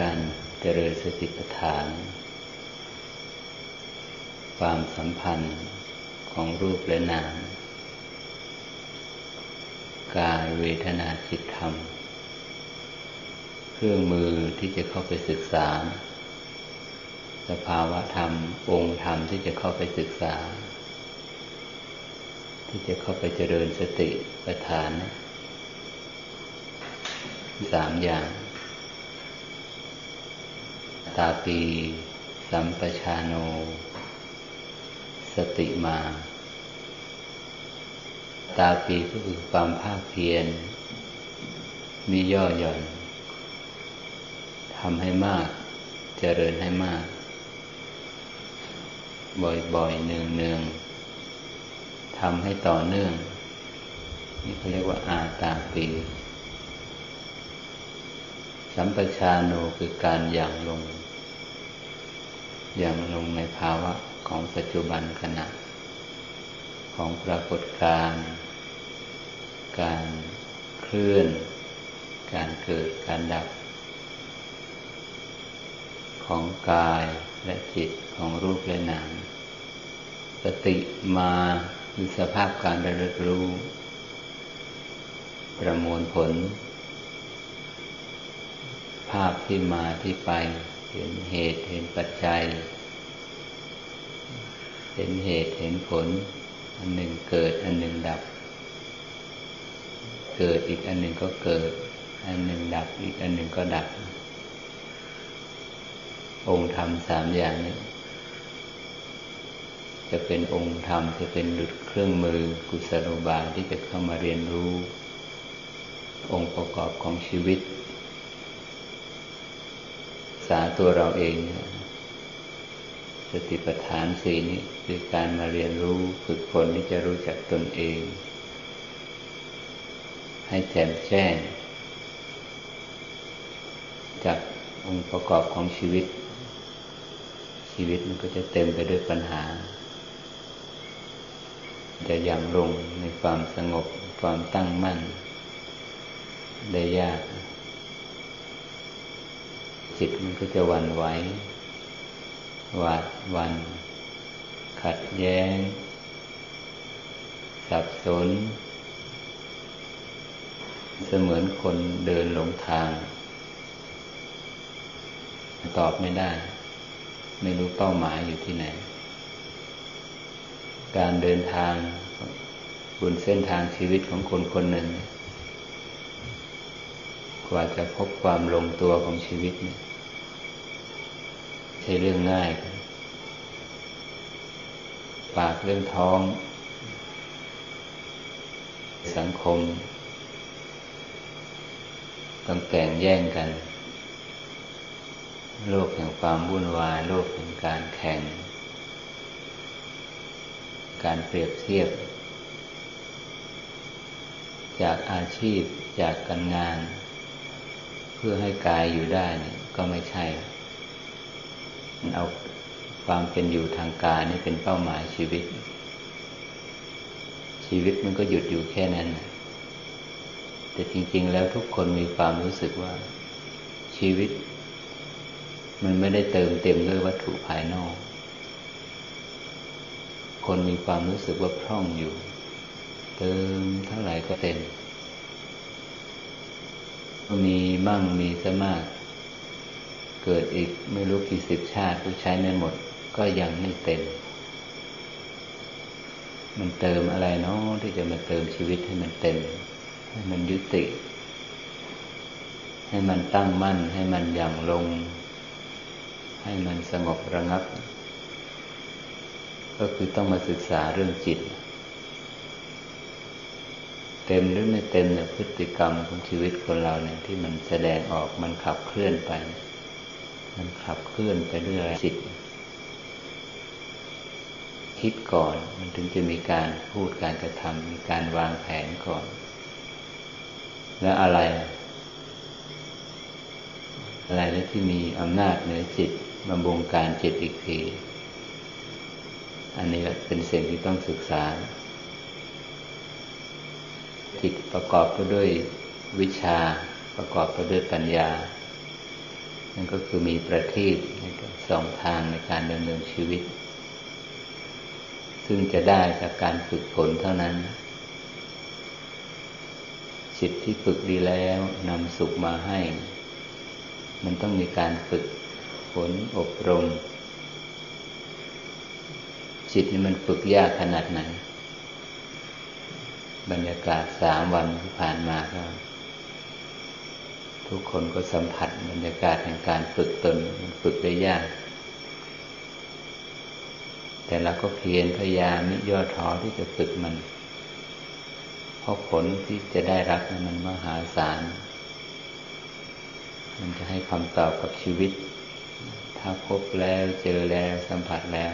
การเจริญสติปัฏฐาน ความสัมพันธ์ของรูปและนาม กายเวทนาจิตธรรม เครื่องมือที่จะเข้าไปศึกษา สภาวะธรรม องค์ธรรมที่จะเข้าไปศึกษา ที่จะเข้าไปเจริญสติปัฏฐานสามอย่าง ตาปี สัมปชาโน สติมา ตาปีก็คือความภาคเพียรมีย่อหย่อนทำให้มากเจริญให้มาก บ่อยๆเนืองๆทำให้ต่อเนื่อง นี่เขาเรียกว่าอาตาปีสัมปชาโนคือการอย่างลง ย่างลงในภาวะของปัจจุบันขณะ ของปรากฏการณ์การเคลื่อน การเกิดการดับ ของกายและจิตของรูปและนามสติมาคือสภาพการระลึกรู้ ประมวลผล ภาพที่มาที่ไป เห็นเหตุเห็นปัจจัย เห็นเหตุเห็นผล อันหนึ่งเกิดอันหนึ่งดับ เกิดอีกอันหนึ่งก็เกิด อันหนึ่งดับอีกอันหนึ่งก็ดับ องค์ธรรมสามอย่างนี้จะเป็นองค์ธรรมจะเป็นดุจเครื่องมือกุศโลบายที่จะเข้ามาเรียนรู้ องค์ประกอบของชีวิต ษาตัวเราเองสติปัฏฐานสี่นี้คือการมาเรียนรู้ฝึกฝนที่จะรู้จักตนเอง ให้แจ่มแจ้ง จากองค์ประกอบของชีวิต ชีวิตมันก็จะเต็มไปด้วยปัญหา จะยังลงในความสงบความตั้งมั่น ได้ยาก จิตมันก็จะวันไหวหวาดวัน ขัดแย้ง สับสน เสมือนคนเดินหลงทาง ตอบไม่ได้ ไม่รู้เป้าหมายอยู่ที่ไหน การเดินทางบนเส้นทางชีวิตของคนคนหนึ่ง กว่าจะพบความลงตัวของชีวิตเนี่ยใช่เรื่องง่าย ปากเรื่องท้อง สังคมต้องแต่งแย่งกัน โลกแห่งความวุ่นวาย โลกแห่งการแข่ง การเปรียบเทียบ จากอาชีพจากการงาน พื่อให้กายอยู่ได้เนี่ยก็ไม่ใช่ มันเอาความเป็นอยู่ทางกายนี่เป็นเป้าหมายชีวิต ชีวิตมันก็หยุดอยู่แค่นั้น แต่จริง ๆ แล้วทุกคนมีความรู้สึกว่า ชีวิต มันไม่ได้เติมเต็มด้วยวัตถุภายนอก คนมีความรู้สึกว่าพร่องอยู่ เติมเท่าไหร่ก็เต็ม มีมั่งมีสมาก เกิดอีกไม่รู้กี่สิบชาติก็ใช้ไม่หมด ก็ยังไม่เต็ม มันเติมอะไรเนาะที่จะมาเติมชีวิตให้มันเต็ม ให้มันยุติ ให้มันตั้งมั่น ให้มันอย่างลง ให้มันสงบระงับ ก็คือต้องมาศึกษาเรื่องจิต เต็มหรือไม่เต็มเนี่ยพฤติกรรมของชีวิตคนเราเนี่ยที่มันแสดงออกมันขับเคลื่อนไป มันขับเคลื่อนไปด้วยอะไรจิตคิดก่อนมันถึงจะมีการพูดการกระทำมีการวางแผนก่อน แล้วอะไร อะไรแล้วที่มีอำนาจเหนือจิตมาบงการจิตอีกทีอันนี้เป็นสิ่งที่ต้องศึกษา จิตประกอบไปด้วยวิชาประกอบไปด้วยปัญญา นั่นก็คือมีประทีปสองทางในการดำเนินชีวิต ซึ่งจะได้จากการฝึกฝนเท่านั้น จิตที่ฝึกดีแล้วนำสุขมาให้ มันต้องมีการฝึกฝนอบรม จิตนี่มันฝึกยากขนาดไหน บรรยากาศสามวันที่ผ่านมาก็ทุกคนก็สัมผัสบรรยากาศแห่งการฝึกตนฝึกได้ยาก แต่เราก็เพียรพยายามมิย่อท้อที่จะฝึกมัน เพราะผลที่จะได้รับมันมหาศาล มันจะให้คำตอบกับชีวิต ถ้าพบแล้วเจอแล้วสัมผัสแล้ว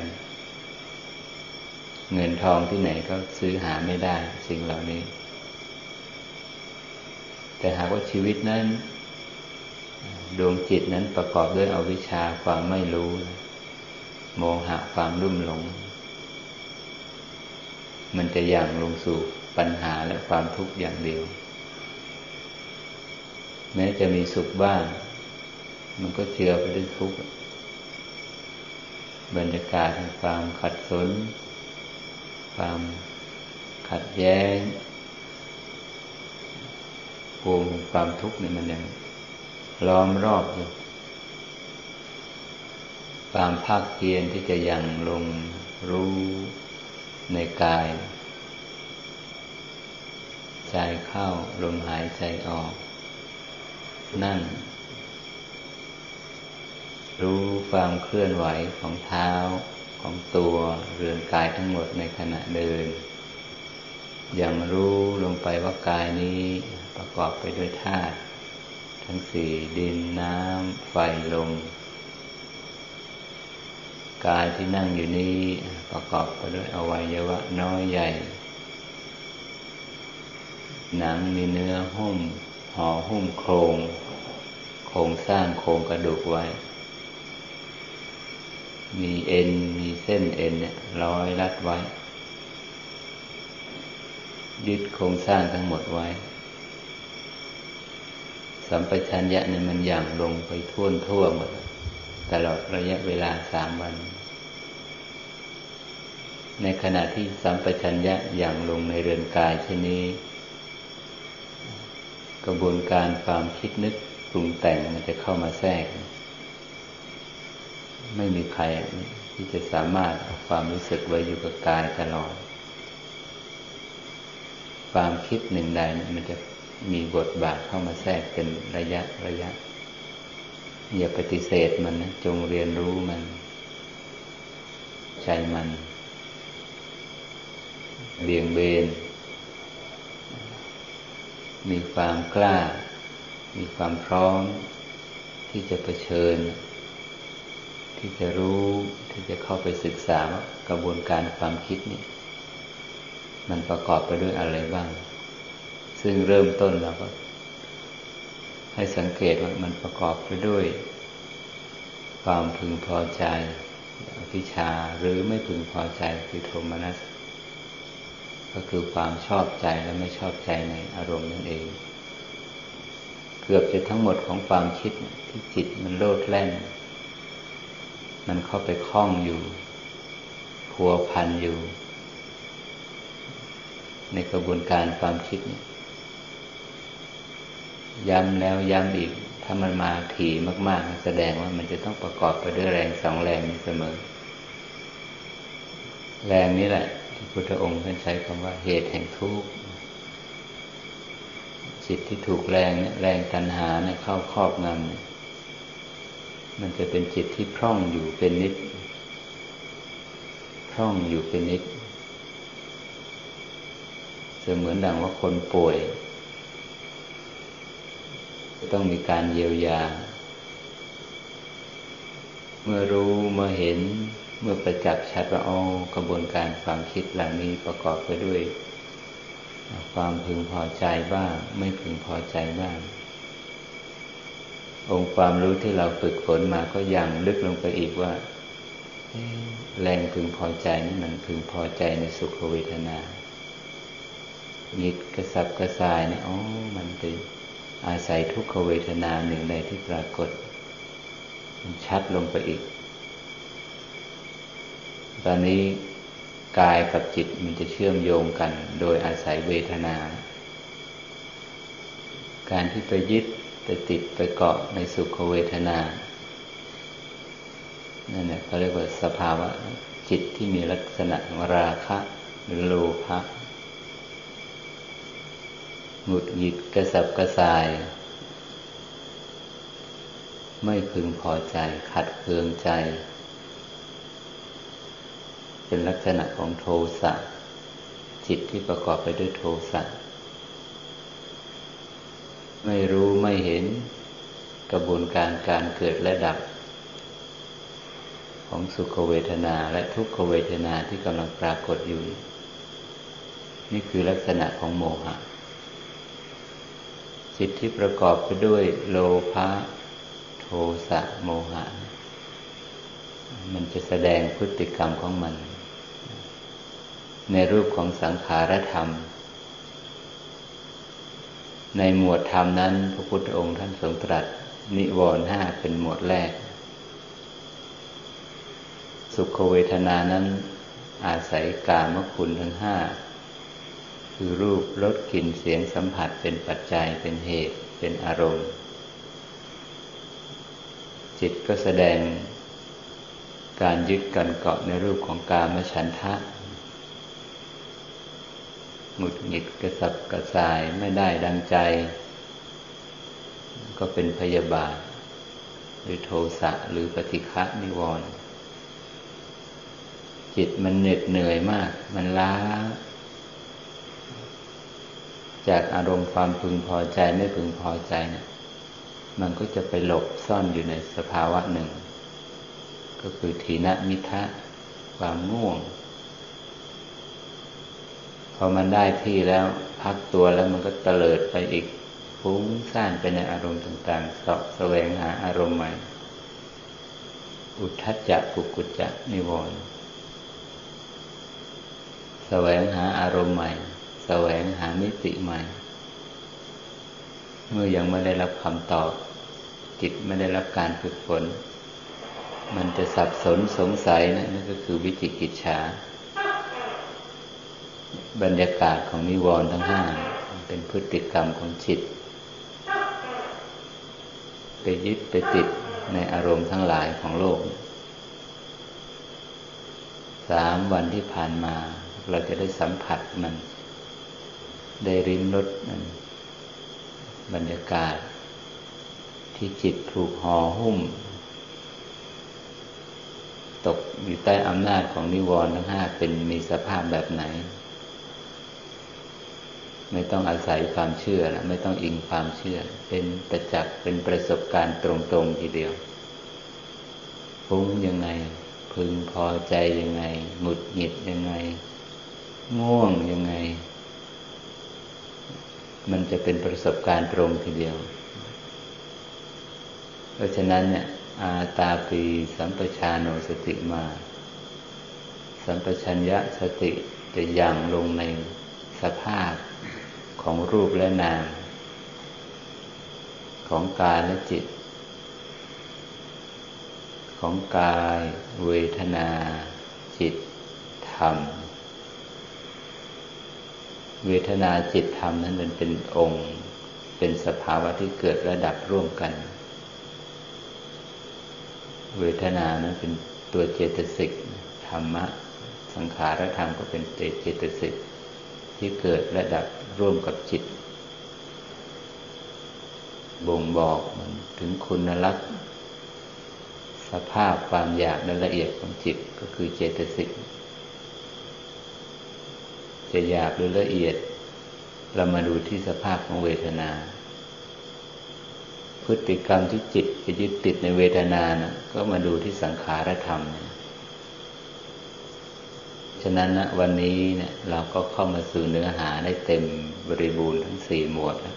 เงินทองที่ไหนก็ซื้อหาไม่ได้ สิ่งเหล่านี้ แต่หากว่าชีวิตนั้น ดวงจิตนั้นประกอบด้วยอวิชชาความไม่รู้ โมหะความรุ่มหลง มันจะย่างลงสู่ปัญหาและความทุกข์อย่างเดียว แม้จะมีสุขบ้าง มันก็เจือไปด้วยทุกข์บรรยากาศแห่งความขัดสน ความขัดแย้งภูมิความทุกข์เนี่ยมันยังล้อมรอบอยู่ความภาคเพียรที่จะยังลงรู้ในกาย ใจเข้าลมหายใจออก นั่ง รู้ความเคลื่อนไหวของเท้า ของตัวเรือนกายทั้งหมดในขณะเดิน อย่างรู้ลงไปว่ากายนี้ประกอบไปด้วยธาตุทั้งสี่ดินน้ำ ไฟลม กายที่นั่งอยู่นี้ประกอบไปด้วยอวัยวะน้อยใหญ่ หนังมีเนื้อหุ้มห่อหุ้มโครง โครงสร้างโครงกระดูกไว้ มีเอ็น มีเส้นเอ็นเนี่ยร้อยรัดไว้ ยึดโครงสร้างทั้งหมดไว้ สัมปชัญญะเนี่ยมันย่างลงไปท่วทั่วหมด ตลอดระยะเวลาสามวัน ในขณะที่สัมปชัญญะอย่างลงในเรือนกายเช่นนี้ กระบวนการความคิดนึกปรุงแต่งมันจะเข้ามาแทรก ไม่มีใครที่จะสามารถเอาความรู้สึกไว้อยู่กับกายตลอด ความคิดหนึ่งใดมันจะมีบทบาทเข้ามาแทรกเป็นระยะระยะ อย่าปฏิเสธมันนะจงเรียนรู้มัน ใจมันเบี่ยงเบน มีความกล้า มีความพร้อมที่จะเผชิญ ที่จะรู้ที่จะเข้าไปศึกษากระบวนการความคิดนี่มันประกอบไปด้วยอะไรบ้าง ซึ่งเริ่มต้นเราก็ ให้สังเกตว่ามันประกอบไปด้วย ความพึงพอใจวิชาหรือไม่พึงพอใจคือโทมนัส ก็คือความชอบใจและไม่ชอบใจในอารมณ์นั่นเอง เกือบจะทั้งหมดของความคิดที่จิตมันโลดแล่น มันเข้าไปคล้องอยู่พัวพันอยู่ ในกระบวนการความคิดเนี่ยย้ำแล้วย้ำอีก ถ้ามันมาถี่มากๆแสดงว่ามันจะต้องประกอบไปด้วยแรงสองแรงนี้เสมอ แรงนี้แหละที่พุทธองค์ท่านใช้คำว่าเหตุแห่งทุกข์จิตที่ถูกแรงเนี่ยแรงตัณหาเนี่ยเข้าครอบงำเนี่ย มันจะเป็นจิตที่พร่องอยู่เป็นนิด พร่องอยู่เป็นนิดจะเสมือนดังว่าคนป่วย ต้องมีการเยียวยา เมื่อรู้เมื่อเห็นเมื่อประจักษ์ชัดว่าอ๋อกระบวนการความคิดเหล่านี้ประกอบไปด้วย ความพึงพอใจบ้าง ไม่พึงพอใจบ้าง องค์ความรู้ที่เราฝึกฝนมาก็ยังลึกลงไปอีกว่า แรงพึงพอใจนี่มันพึงพอใจในสุขเวทนายิดกระสับกระส่ายเนี่ยอ๋อมันเป็นอาศัยทุกขเวทนาหนึ่งใดที่ปรากฏ มันชัดลงไปอีก ตอนนี้กายกับจิตมันจะเชื่อมโยงกัน โดยอาศัยเวทนา การที่ไปยึด ไปติดไปเกาะในสุขเวทนา นั่นแหละเขาเรียกว่าสภาวะจิตที่มีลักษณะราคะ หรือโลภะหงุดหงิดกระสับกระส่าย ไม่พึงพอใจขัดเคืองใจ เป็นลักษณะของโทสะจิตที่ประกอบไปด้วยโทสะ ไม่รู้ไม่เห็นกระบวนการการเกิดและดับ ของสุขเวทนาและทุกขเวทนาที่กำลังปรากฏอยู่ นี่คือลักษณะของโมหะ จิตที่ประกอบไปด้วยโลภะโทสะโมหะ มันจะแสดงพฤติกรรมของมัน ในรูปของสังขารธรรม ในหมวดธรรมนั้น พระพุทธองค์ท่านทรงตรัส นิวรณ์ห้าเป็นหมวดแรก สุขเวทนานั้น อาศัยกามคุณทั้งห้าคือรูปรสกลิ่นเสียงสัมผัสเป็นปัจจัยเป็นเหตุเป็นอารมณ์ จิตก็แสดงการยึดกันเกาะในรูปของกามฉันทะ หงุดหงิดกระสับกระส่ายไม่ได้ดังใจ ก็เป็นพยาบาท หรือโทสะหรือปฏิฆะนิวรณ์จิตมันเหน็ดเหนื่อยมาก มันล้า จากอารมณ์ความพึงพอใจไม่พึงพอใจเนะี่ยมันก็จะไปหลบซ่อนอยู่ในสภาวะหนึ่ง ก็คือทีนมิทะความง่วง พอมันได้ที่แล้วพักตัวแล้วมันก็เตลิดไปอีกฟุ้งซ่านไปในอารมณ์ต่างๆสอบแสวงหาอารมณ์ใหม่ อุทธัจจะกุกุจจะนิวรณ์แสวงหาอารมณ์ใหม่ แสวงหามิติใหม่ เมื่อยังไม่ได้รับคำตอบ จิตไม่ได้รับการฝึกฝน มันจะสับสนสงสัยนะนั่นก็คือวิจิกิจฉา บรรยากาศของนิวรณ์ทั้งห้าเป็นพฤติกรรมของจิต ไปยึดไปติดในอารมณ์ทั้งหลายของโลก สามวันที่ผ่านมา เราจะได้สัมผัสมัน ได้ริมรสบรรยากาศ ที่จิตถูกห่อหุ้ม ตกอยู่ใต้อำนาจของนิวรณ์ทั้งห้าเป็นมีสภาพแบบไหน ไม่ต้องอาศัยความเชื่อนะไม่ต้องอิงความเชื่อ เป็นประจักษ์เป็นประสบการณ์ตรงๆทีเดียวฟุ้งยังไง พึงพอใจยังไง หงุดหงิดยังไง ง่วงยังไง มันจะเป็นประสบการณ์ตรงทีเดียว เพราะฉะนั้นเนี่ย อาตาปีสัมปชานโนสติมา สัมปชัญญะสติจะยังลงในสภาพ ของรูปและนาม ของกายและจิต ของกายเวทนา จิต ธรรม เวทนาจิตธรรมนั้นมันเป็นองค์ เป็นสภาวะที่เกิดระดับร่วมกัน เวทนานั้นเป็นตัวเจตสิกธรรมะสังขารธรรมก็เป็นเจตสิกที่เกิดระดับ ร่วมกับจิต บ่งบอกมันถึงคุณลักษณ์สภาพความอยากในละเอียดของจิตก็คือเจตสิก จะหยาบหรือละเอียด เรามาดูที่สภาพของเวทนา พฤติกรรมที่จิตจะยึดติดในเวทนานะก็มาดูที่สังขารธรรมนะ ฉะนั้นนะวันนี้เนะี่ยเราก็เข้ามาสู่เนื้อหาได้เต็มบริบูรณ์ทั้งสี่หมวดแล้ว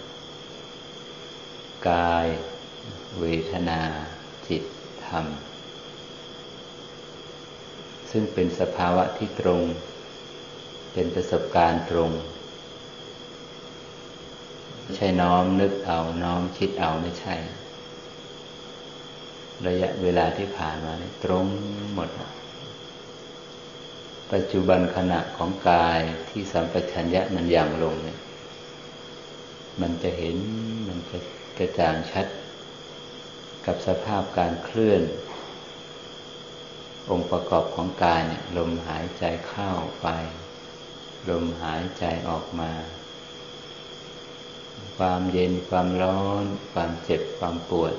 กาย เวทนา จิต ธรรม ซึ่งเป็นสภาวะที่ตรง เป็นประสบการณ์ตรงไม่ใช่น้อมนึกเอา น้อมคิดเอาไม่ใช่ ระยะเวลาที่ผ่านมาตรงหมด ปัจจุบันขณะของกายที่สัมปชัญญะมันย่างลงเนี่ย มันจะเห็นมันจะกระจ่างชัด กับสภาพการเคลื่อน องค์ประกอบของกายเนี่ยลมหายใจเข้าไป ลมหายใจออกมา ความเย็นความร้อน ความเจ็บความปวด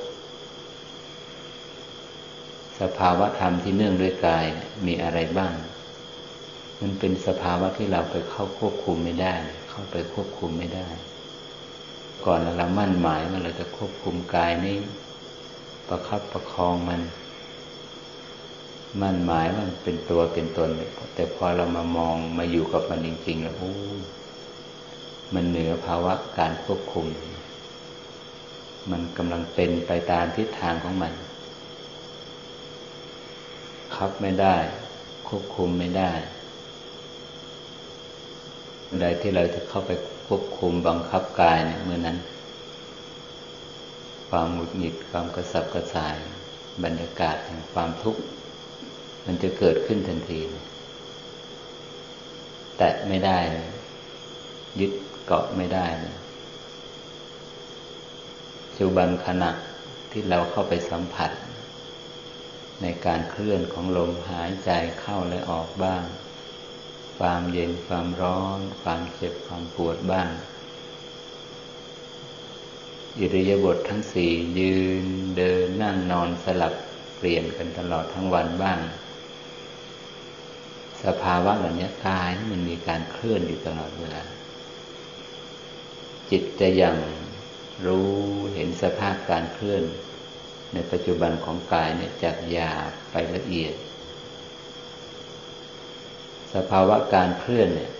สภาวะธรรมที่เนื่องด้วยกายมีอะไรบ้าง มันเป็นสภาวะที่เราไปเข้าควบคุมไม่ได้ เข้าไปควบคุมไม่ได้ ก่อนเรามั่นหมายว่าเราจะควบคุมกายนี้ ประคับประคองมัน มั่นหมายว่ามันเป็นตัวเป็นตนแต่พอเรามามองมาอยู่กับมันจริงๆแล้วโอ้มันเหนือภาวะการควบคุม มันกำลังเป็นไปตามทิศทางของมัน คับไม่ได้ ควบคุมไม่ได้ื่อใดที่เราจะเข้าไปควบคุมบังคับกายเนี่ยเมื่อนั้น ความหงุดหงิดความกระสับกระส่าย บรรยากาศแห่งความทุกข์ มันจะเกิดขึ้นทันที แตะไม่ได้ ยึดเกาะไม่ได้จุบันขณะที่เราเข้าไปสัมผัส ในการเคลื่อนของลมหายใจเข้าและออกบ้าง ความเย็นความร้อน ความเจ็บความปวดบ้าง อิริยาบถททั้งสี่ยืนเดินนั่งนอนสลับเปลี่ยนกันตลอดทั้งวันบ้าง สภาวะเหล่านี้กายมันมีการเคลื่อนอยู่ตลอดเวลา จิตจะยังรู้เห็นสภาพการเคลื่อน ในปัจจุบันของกายเนี่ยจากหยาบไปละเอียด สภาวะการเคลื่อนเนี่ย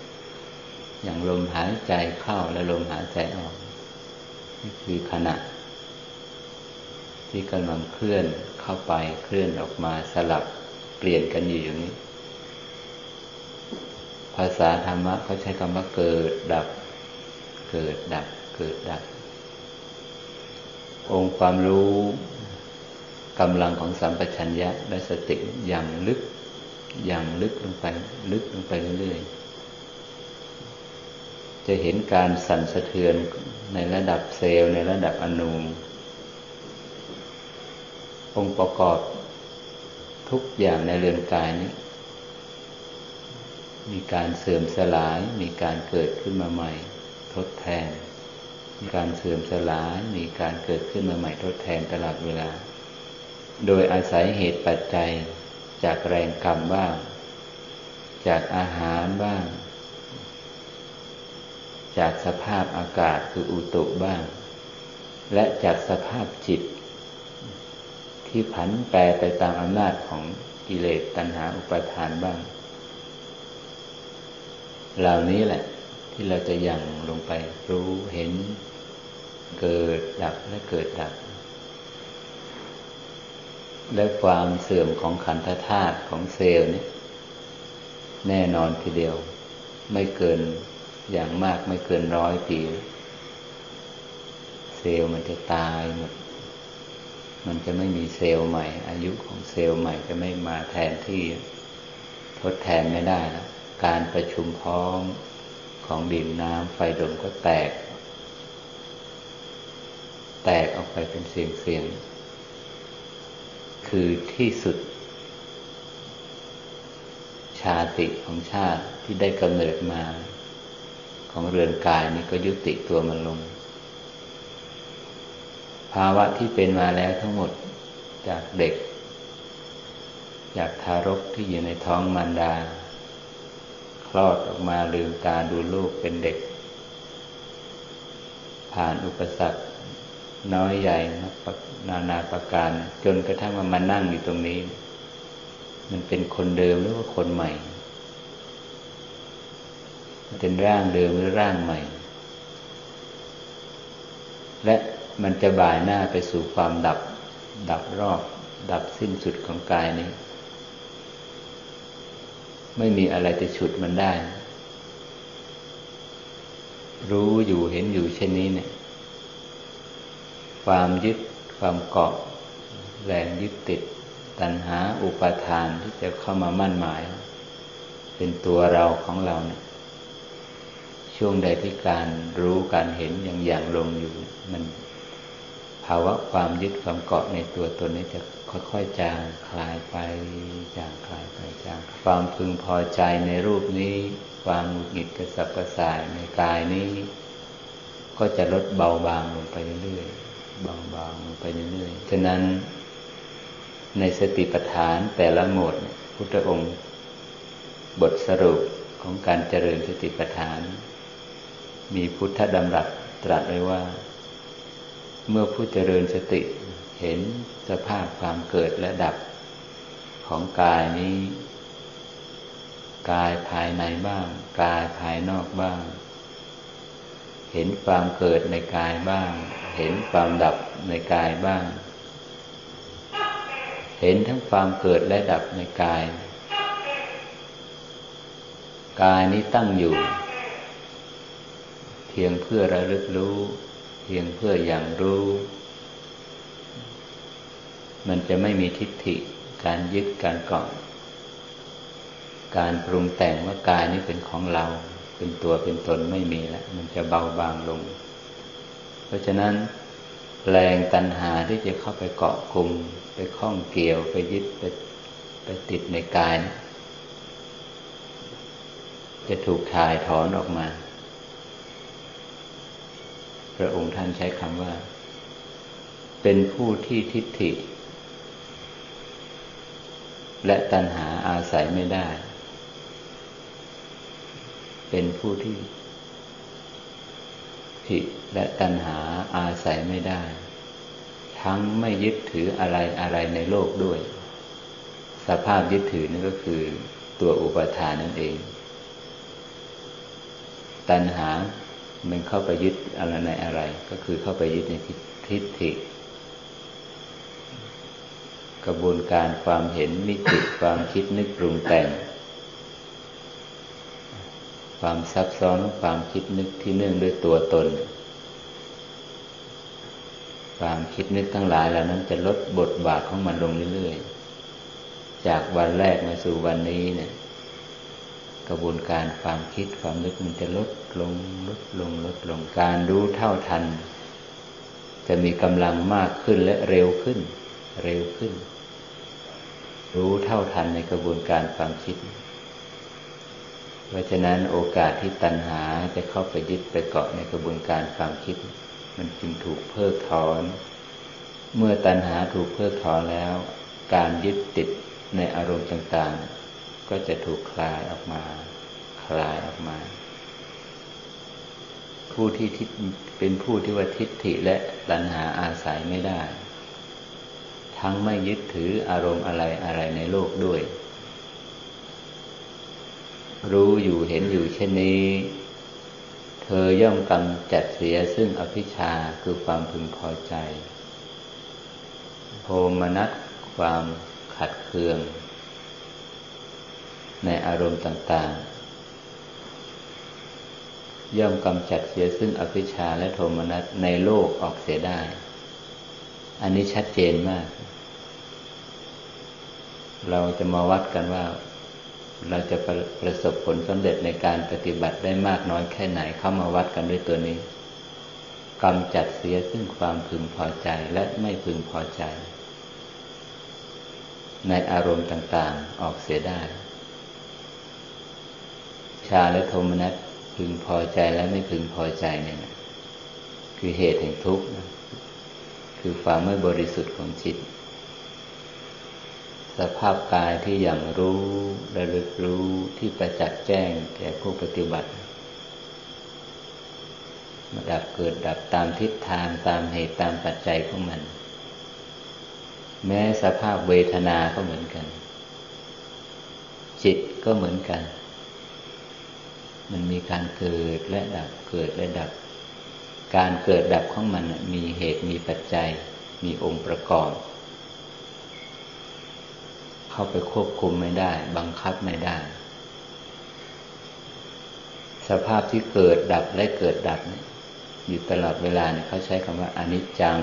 อย่างลมหายใจเข้าและลมหายใจออกนี่คือขณะ ที่กำลังเคลื่อนเข้าไปเคลื่อนออกมาสลับเปลี่ยนกันอยู่อย่างนี้ ภาษาธรรมะเขาใช้คำว่าเกิดดับ เกิดดับ เกิดดับ องค์ความรู้กำลังของสัมปชัญญะและสติอย่างลึก อย่างลึกลงไป ลึกลงไปเรื่อยๆ จะเห็นการสั่นสะเทือนในระดับเซลล์ในระดับอนูองค์ประกอบทุกอย่างในเรือนกายนี้ มีการเสื่อมสลาย มีการเกิดขึ้นมาใหม่ ทดแทน มีการเสื่อมสลาย มีการเกิดขึ้นมาใหม่ทดแทนตลอดเวลา โดยอาศัยเหตุปัจจัย จากแรงกรรมบ้าง จากอาหารบ้าง จากสภาพอากาศคืออุตุบ้าง และจากสภาพจิต ที่ผันแปรไปตามอำนาจของกิเลสตัณหาอุปาทานบ้าง เหล่านี้แหละที่เราจะยังลงไปรู้เห็นเกิดดับและเกิดดับ และความเสื่อมของขันธธาตุของเซลล์นี่แน่นอนทีเดียว ไม่เกินอย่างมากไม่เกินร้อยปี เซลล์มันจะตายหมด มันจะไม่มีเซลล์ใหม่ อายุของเซลล์ใหม่จะไม่มาแทนที่ทดแทนไม่ได้แล้วการประชุมพร้อมของดินน้ำไฟลมก็แตก แตกออกไปเป็นเสียงเสียง คือที่สุด ชาติของชาติที่ได้กำเนิดมา ของเรือนกายนี่ก็ยุติตัวมันลง ภาวะที่เป็นมาแล้วทั้งหมดจากเด็ก จากทารกที่อยู่ในท้องมารดา คลอดออกมาลืมตาดูลูกเป็นเด็ก ผ่านอุปสรรคน้อยใหญ่น นานาประการ จนกระทั่งมามานั่งอยู่ตรงนี้ มันเป็นคนเดิมหรือว่าคนใหม่ มันเป็นร่างเดิมหรือร่างใหม่ และมันจะบ่ายหน้าไปสู่ความดับ ดับรอบ ดับสิ้นสุดของกายนี้ ไม่มีอะไรจะฉุดมันได้ รู้อยู่เห็นอยู่เช่นนี้เนี่ย ความยึด ความเกาะแรงยึดติด ตัณหาอุปาทานที่จะเข้ามามั่นหมาย เป็นตัวเราของเราเนี่ยช่วงใดที่การรู้การเห็นอย่างอย่างลงอยู่ มันภาวะความยึดความเกาะในตัวตนนี้จะค่อยๆจางคลายไปจางคลายไปจางความพึงพอใจในรูปนี้ ความหงุดหงิดกระสับกระส่ายในกายนี้ ก็จะลดเบาบางลงไปเรื่อยๆ บาบางลงไปเรื่อยๆ ฉะนั้นในสติปัฏฐานแต่ละหมดพุทธองค์ บทสรุปของการเจริญสติปัฏฐาน มีพุทธดำรัสตรัสไว้ว่า เมื่อผู้เจริญสติเห็นสภาพความเกิดและดับของกายนี้ กายภายในบ้าง กายภายนอกบ้าง เห็นความเกิดในกายบ้าง เห็นความดับในกายบ้าง เห็นทั้งความเกิดและดับในกาย กายนี้ตั้งอยู่ เพียงเพื่อระลึกรู้ เพียงเพื่ออย่างรู้ มันจะไม่มีทิฏฐิ การยึดการเกาะการปรุงแต่งว่ากายนี้เป็นของเรา เป็นตัวเป็นตนไม่มีแล้วมันจะเบาบางลง เพราะฉะนั้นแรงตัณหาที่จะเข้าไปเกาะกลุ่มไปคล้องเกี่ยวไปยึดไปไปติดในกายนะจะถูกถ่ายถอนออกมา พระองค์ท่านใช้คำว่า เป็นผู้ที่ทิฏฐิ และตัณหาอาศัยไม่ได้ เป็นผู้ที่ผิดและตัณหาอาศัยไม่ได้ ทั้งไม่ยึดถืออะไรอะไรในโลกด้วย สภาพยึดถือนั่นก็คือตัวอุปทานนั่นเอง ตัณหามันเข้าไปยึดอะไรในอะไร ก็คือเข้าไปยึดในทิฏฐิ กระบวนการความเห็นมิติความคิดนึกปรุงแต่ง ความซับซ้อนความคิดนึกที่เนื่องด้วยตัวตน ความคิดนึกทั้งหลายเหล่านั้นจะลดบทบาทของมันลงเรื่อยๆ จากวันแรกมาสู่วันนี้เนี่ย กระบวนการความคิดความนึกมันจะลดลงลดลงลดลงการรู้เท่าทัน จะมีกำลังมากขึ้นและเร็วขึ้น เร็วขึ้น รู้เท่าทันในกระบวนการความคิด เพราะฉะนั้นโอกาสที่ตัณหาจะเข้าไปยึดไปเกาะในกระบวนการความคิด มันจึงถูกเพิกถอน เมื่อตัณหาถูกเพิกถอนแล้ว การยึดติดในอารมณ์ต่างๆ ก็จะถูกคลายออกมา คลายออกมา ผู้ที่เป็นผู้ที่ว่าทิฏฐิและตัณหาอาศัยไม่ได้ ทั้งไม่ยึดถืออารมณ์อะไรอะไรในโลกด้วย รู้อยู่เห็นอยู่เช่นนี้ เธอย่อมกำจัดเสียซึ่งอภิชาคือความพึงพอใจโทมนัสความขัดเคือง ในอารมณ์ต่าง ๆ ย่อมกำจัดเสียซึ่งอภิชาและโทมนัสในโลกออกเสียได้ อันนี้ชัดเจนมาก เราจะมาวัดกันว่า เราจะประประสบผลสำเร็จในการปฏิบัติได้มากน้อยแค่ไหนเข้ามาวัดกันด้วยตัวนี้กำจัดเสียซึ่งความพึงพอใจและไม่พึงพอใจ ในอารมณ์ต่างๆออกเสียได้ ชาและโทมนัสพึงพอใจและไม่พึงพอใจเนี่ยคือเหตุแห่งทุกข์คือความไม่บริสุทธิ์ของจิต สภาพกายที่อย่างรู้ระลึกรู้ที่ประจักษ์แจ้งแก่ผู้ปฏิบัติมาดับเกิดดับตามทิศทางตามเหตุตามปัจจัยของมัน แม้สภาพเวทนาก็เหมือนกัน จิตก็เหมือนกัน มันมีการเกิดและดับเกิดและดับ การเกิดดับของมันมีเหตุมีปัจจัยมีองค์ประกอบ เข้าไปควบคุมไม่ได้ บังคับไม่ได้ สภาพที่เกิดดับและเกิดดับอยู่ตลอดเวลาเนี่ยเขาใช้คำว่าอนิจจัง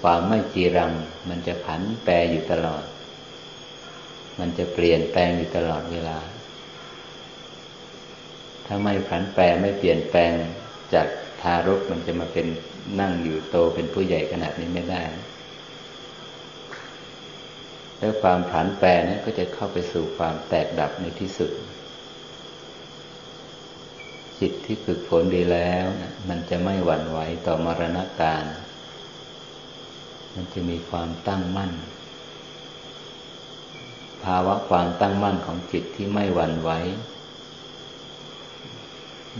ความไม่จีรัง มันจะผันแปรอยู่ตลอด มันจะเปลี่ยนแปลงอยู่ตลอดเวลา ถ้าไม่ผันแปรไม่เปลี่ยนแปลงจากทารกมันจะมาเป็นนั่งอยู่โตเป็นผู้ใหญ่ขนาดนี้ไม่ได้ แล้วความผันแปรนั้นก็จะเข้าไปสู่ความแตกดับในที่สุด จิตที่ฝึกฝนดีแล้วนะมันจะไม่หวั่นไหวต่อมรณะการ มันจะมีความตั้งมั่น ภาวะความตั้งมั่นของจิตที่ไม่หวั่นไหว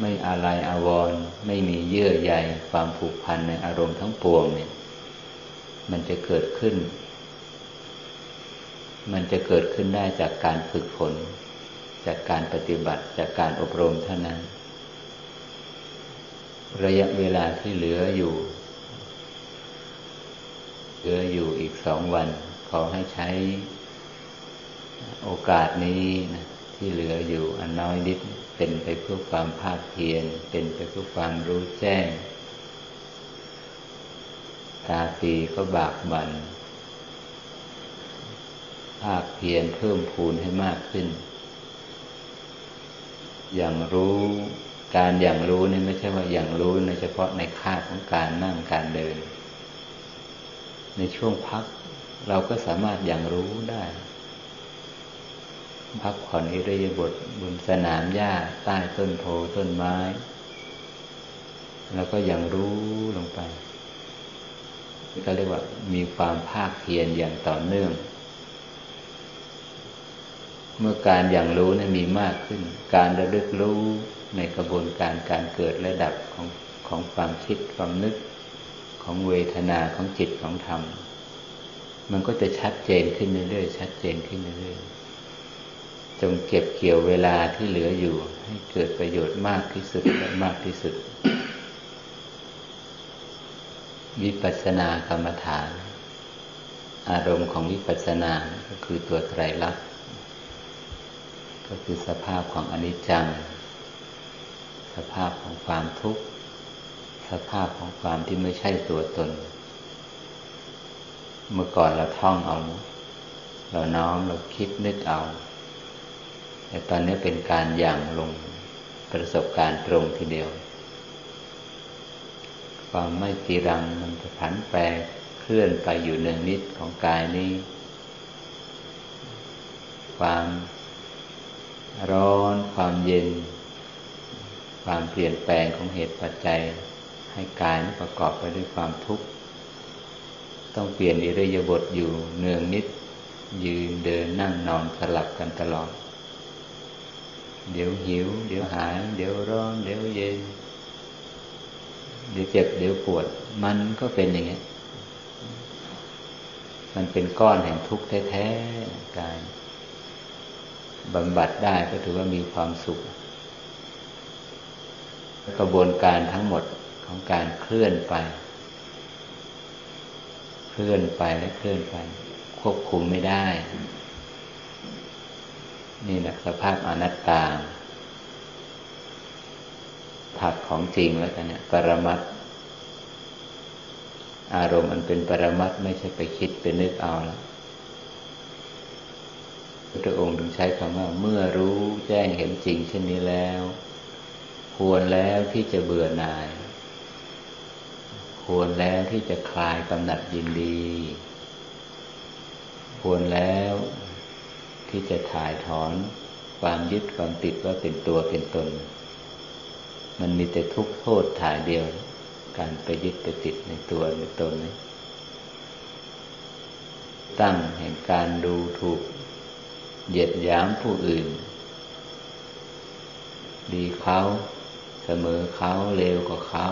ไม่อะไรอาวรไม่มีเยื่อใยความผูกพันในอารมณ์ทั้งปวงเนี่ย มันจะเกิดขึ้น มันจะเกิดขึ้นได้จากการฝึกฝน จากการปฏิบัติจากการอบรมเท่านั้น ระยะเวลาที่เหลืออยู่ เหลืออยู่อีกสองวัน ขอให้ใช้โอกาสนี้นะที่เหลืออยู่อันน้อยนิดเป็นไปเพื่อความภาคเพียรเป็นไปเพื่อความรู้แจ้ง ตาสีก็บากบัน ภาคเพียรเพิ่มพูนให้มากขึ้น อย่างรู้การอย่างรู้นี่ไม่ใช่ว่าอย่างรู้ในเฉพาะในค่าของการนั่งการเดิน ในช่วงพักเราก็สามารถอย่างรู้ได้ พักผ่อนอิริยาบถบนสนามหญ้าใต้ต้นโพต้นไม้ แล้วก็อยังรู้ลงไปก็เรียกว่ามีความภาคเพียรอย่างต่อเนื่อง เมื่อการอย่างรู้นะมีมากขึ้น การระลึกรู้ในกระบวนการการเกิดและดับของของความคิดความนึกของเวทนาของจิตของธรรม มันก็จะชัดเจนขึ้นเรื่อยๆชัดเจนขึ้นเรื่อยๆจงเก็บเกี่ยวเวลาที่เหลืออยู่ ให้เกิดประโยชน์มากที่สุดและมากที่สุด วิปัสสนากรรมฐาน อารมณ์ของวิปัสสนาก็คือตัวไตรลักษณ์ ก็คือสภาพของอนิจจัง สภาพของความทุกข์ สภาพของความที่ไม่ใช่ตัวตน เมื่อก่อนเราท่องเอา เราน้อมเราคิดนึกเอา แต่ตอนนี้เป็นการอย่างลงประสบการณ์ตรงทีเดียว ความไม่จีรังมันจะผันแปรเคลื่อนไปอยู่หนึ่งนิดของกายนี้ ความ ร้อนความเย็น ความเปลี่ยนแปลงของเหตุปัจจัย ให้กายประกอบไปด้วยความทุกข์ ต้องเปลี่ยนอิริยาบถอยู่เนืองนิด ยืนเดินนั่งนอนสลับกันตลอด เดี๋ยวหิว เดี๋ยวหาย เดี๋ยวร้อน เดี๋ยวเย็น เดี๋ยวเจ็บ เดี๋ยวปวด มันก็เป็นอย่างนี้มันเป็นก้อนแห่งทุกข์แท้ๆกาย บำบัดได้ก็ถือว่ามีความสุข กระบวนการทั้งหมดของการเคลื่อนไป เคลื่อนไปและเคลื่อนไป ควบคุมไม่ได้ นี่แหละสภาพอนัตตาผักของจริงแล้วกันเนี่ยปรมัตอารมณ์มันเป็นปรมัตไม่ใช่ไปคิดไปนึกเอาแล้ว พระองค์ถึงใช้คำว่า เมื่อรู้แจ้งเห็นจริงเช่นนี้แล้ว ควรแล้วที่จะเบื่อหน่าย ควรแล้วที่จะคลายกำหนัดยินดี ควรแล้วที่จะถ่ายถอนความยึดความติดว่าเป็นตัวเป็นตน มันมีแต่ทุกข์โทษถ่ายเดียว การไปยึดไปติดในตัวในตนนี้ตั้งแห่งการดูถูก เหยียดหยามผู้อื่น ดีเขาเสมอเขาเลวกว่าเขา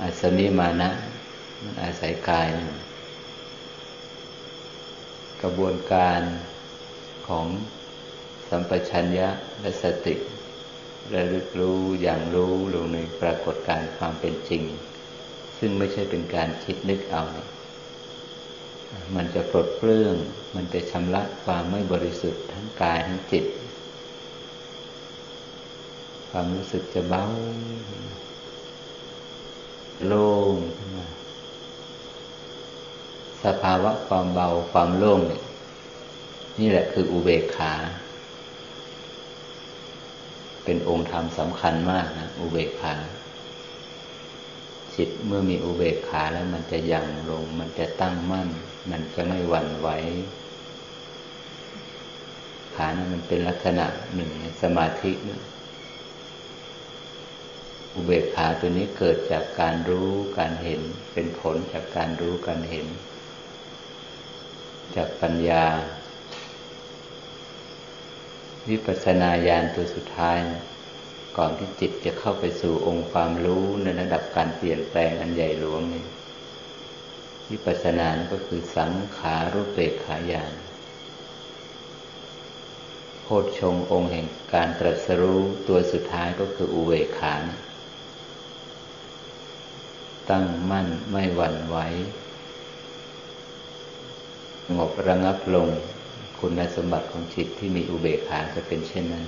อาสมิมานะ มันอาศัยกายนะกระบวนการของสัมปชัญญะและสติระลึกรู้อย่างรู้ลงในปรากฏการความเป็นจริง ซึ่งไม่ใช่เป็นการคิดนึกเอา มันจะปลดเปลื้อง มันจะชำระความไม่บริสุทธิ์ทั้งกายทั้งจิต ความรู้สึกจะเบาโล่งขึ้นมาสภาวะความเบาความโล่งเนี่ยนี่แหละคืออุเบกขา เป็นองค์ธรรมสำคัญมากนะ อุเบกขา จิตเมื่อมีอุเบกขาแล้วมันจะยั่งลง มันจะตั้งมั่น มันจะไม่หวั่นไหวขานะมันเป็นลักษณะหนึ่งในสมาธินะอุเบกขาตัวนี้เกิดจากการรู้การเห็น เป็นผลจากการรู้การเห็น จากปัญญา วิปัสสนาญาณตัวสุดท้ายนะ ก่อนที่จิตจะเข้าไปสู่องค์ความรู้ในระดับการเปลี่ยนแปลงอันใหญ่หลวงนี่วิปัสสนาก็คือสังขารุปเปกขายานโพชฌงองค์แห่งการตรัสรู้ตัวสุดท้ายก็คืออุเวขาตั้งมั่นไม่หวั่นไหวงบระงับลงคุณสมบัติของจิตที่มีอุเบกขาจะเป็นเช่นนั้น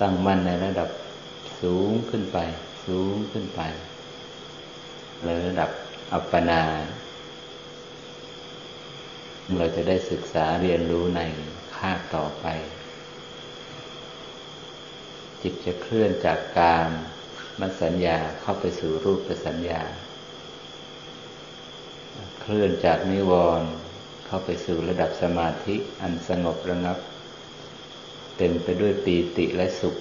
ตั้งมั่นในระดับสูงขึ้นไป สูงขึ้นไประดับอัปปนา เราจะได้ศึกษาเรียนรู้ในภาคต่อไป จิตจะเคลื่อนจากการมัสัญญาเข้าไปสู่รูปสัญญา เคลื่อนจากนิวรณ์เข้าไปสู่ระดับสมาธิอันสงบระงับ เต็มไปด้วยปีติและสุข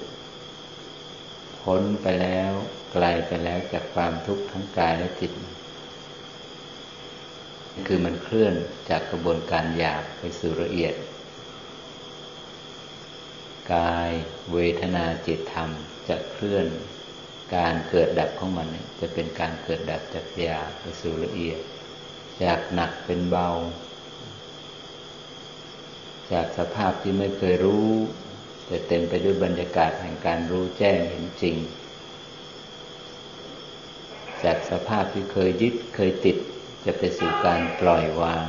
พ้นไปแล้วไกลไปแล้วจากความทุกข์ทั้งกายและจิต คือมันเคลื่อนจากกระบวนการหยาบไปสู่ละเอียด กายเวทนาจิตธรรมจะเคลื่อนการเกิดดับของมันจะเป็นการเกิดดับจากหยาบไปสู่ละเอียด จากหนักเป็นเบา จากสภาพที่ไม่เคยรู้ จะเต็มไปด้วยบรรยากาศแห่งการรู้แจ้งเห็นจริง จากสภาพที่เคยยึดเคยติดจะไปสู่การปล่อยวาง